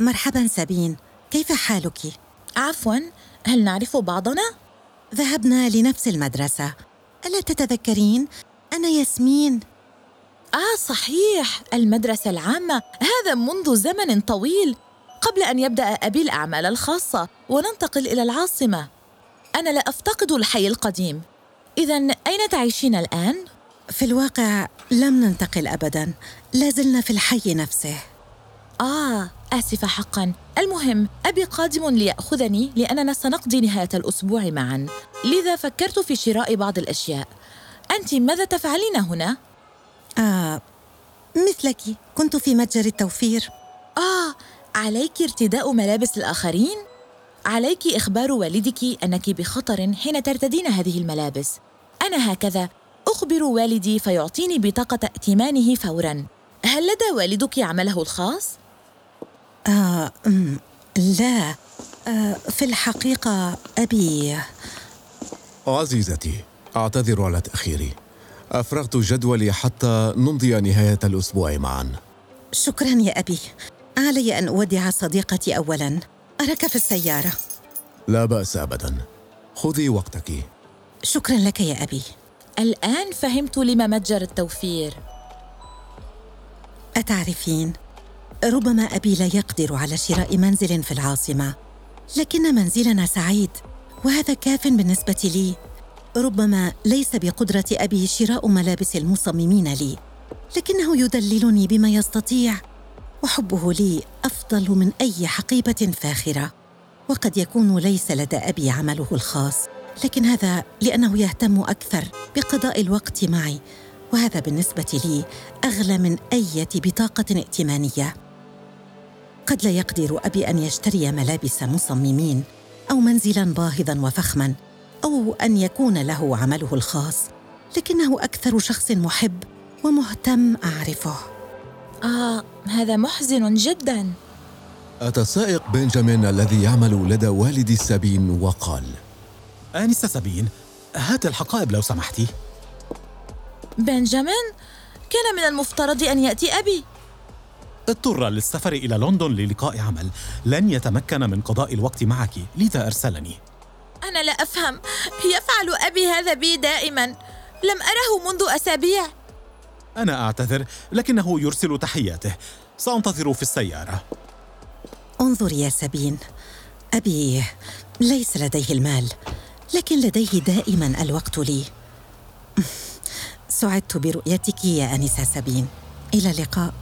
مرحبا سابين. كيف حالك؟ عفوا هل نعرف بعضنا؟ ذهبنا لنفس المدرسة. ألا تتذكرين؟ أنا ياسمين. آه صحيح. المدرسة العامة. هذا منذ زمن طويل. قبل أن يبدأ أبي الأعمال الخاصة وننتقل إلى العاصمة. أنا لا أفتقد الحي القديم. إذا أين تعيشين الآن؟ في الواقع لم ننتقل أبدا. لازلنا في الحي نفسه. آه. آسفة حقا. المهم أبي قادم ليأخذني لأننا سنقضي نهاية الأسبوع معا. لذا فكرت في شراء بعض الأشياء. أنت ماذا تفعلين هنا؟ آه مثلك. كنت في متجر التوفير. آه عليك ارتداء ملابس الآخرين؟ عليك إخبار والدك أنك بخطر حين ترتدين هذه الملابس. أنا هكذا. أخبر والدي فيعطيني بطاقة ائتمانه فوراً. هل لدى والدك عمله الخاص؟ آه لا آه في الحقيقة أبي. عزيزتي أعتذر على تأخيري. أفرغت جدولي حتى نمضي نهاية الأسبوع معا. شكرا يا أبي. علي أن أودع صديقتي أولا. أراك في السيارة. لا بأس أبدا. خذي وقتك. شكرا لك يا أبي. الآن فهمت لما متجر التوفير. أتعرفين؟ ربما أبي لا يقدر على شراء منزل في العاصمة. لكن منزلنا سعيد وهذا كاف بالنسبة لي. ربما ليس بقدرة أبي شراء ملابس المصممين لي لكنه يدللني بما يستطيع وحبه لي أفضل من أي حقيبة فاخرة. وقد يكون ليس لدى أبي عمله الخاص لكن هذا لأنه يهتم أكثر بقضاء الوقت معي. وهذا بالنسبة لي أغلى من أية بطاقة ائتمانية. قد لا يقدر أبي أن يشتري ملابس مصممين أو منزلا باهظا وفخما أو أن يكون له عمله الخاص لكنه أكثر شخص محب ومهتم أعرفه. آه هذا محزن جدا. أتى السائق بنجامين الذي يعمل لدى والدي سابين وقال آنسة سابين هات الحقائب لو سمحتي. بنجامين كان من المفترض أن يأتي أبي. اضطر للسفر إلى لندن للقاء عمل. لن يتمكن من قضاء الوقت معك. لذا أرسلني. أنا لا أفهم. يفعل أبي هذا بي دائما. لم أره منذ أسابيع. أنا أعتذر لكنه يرسل تحياته. سأنتظر في السيارة. انظر يا سابين أبي ليس لديه المال لكن لديه دائما الوقت لي. سعدت برؤيتك يا أنسة سابين إلى اللقاء.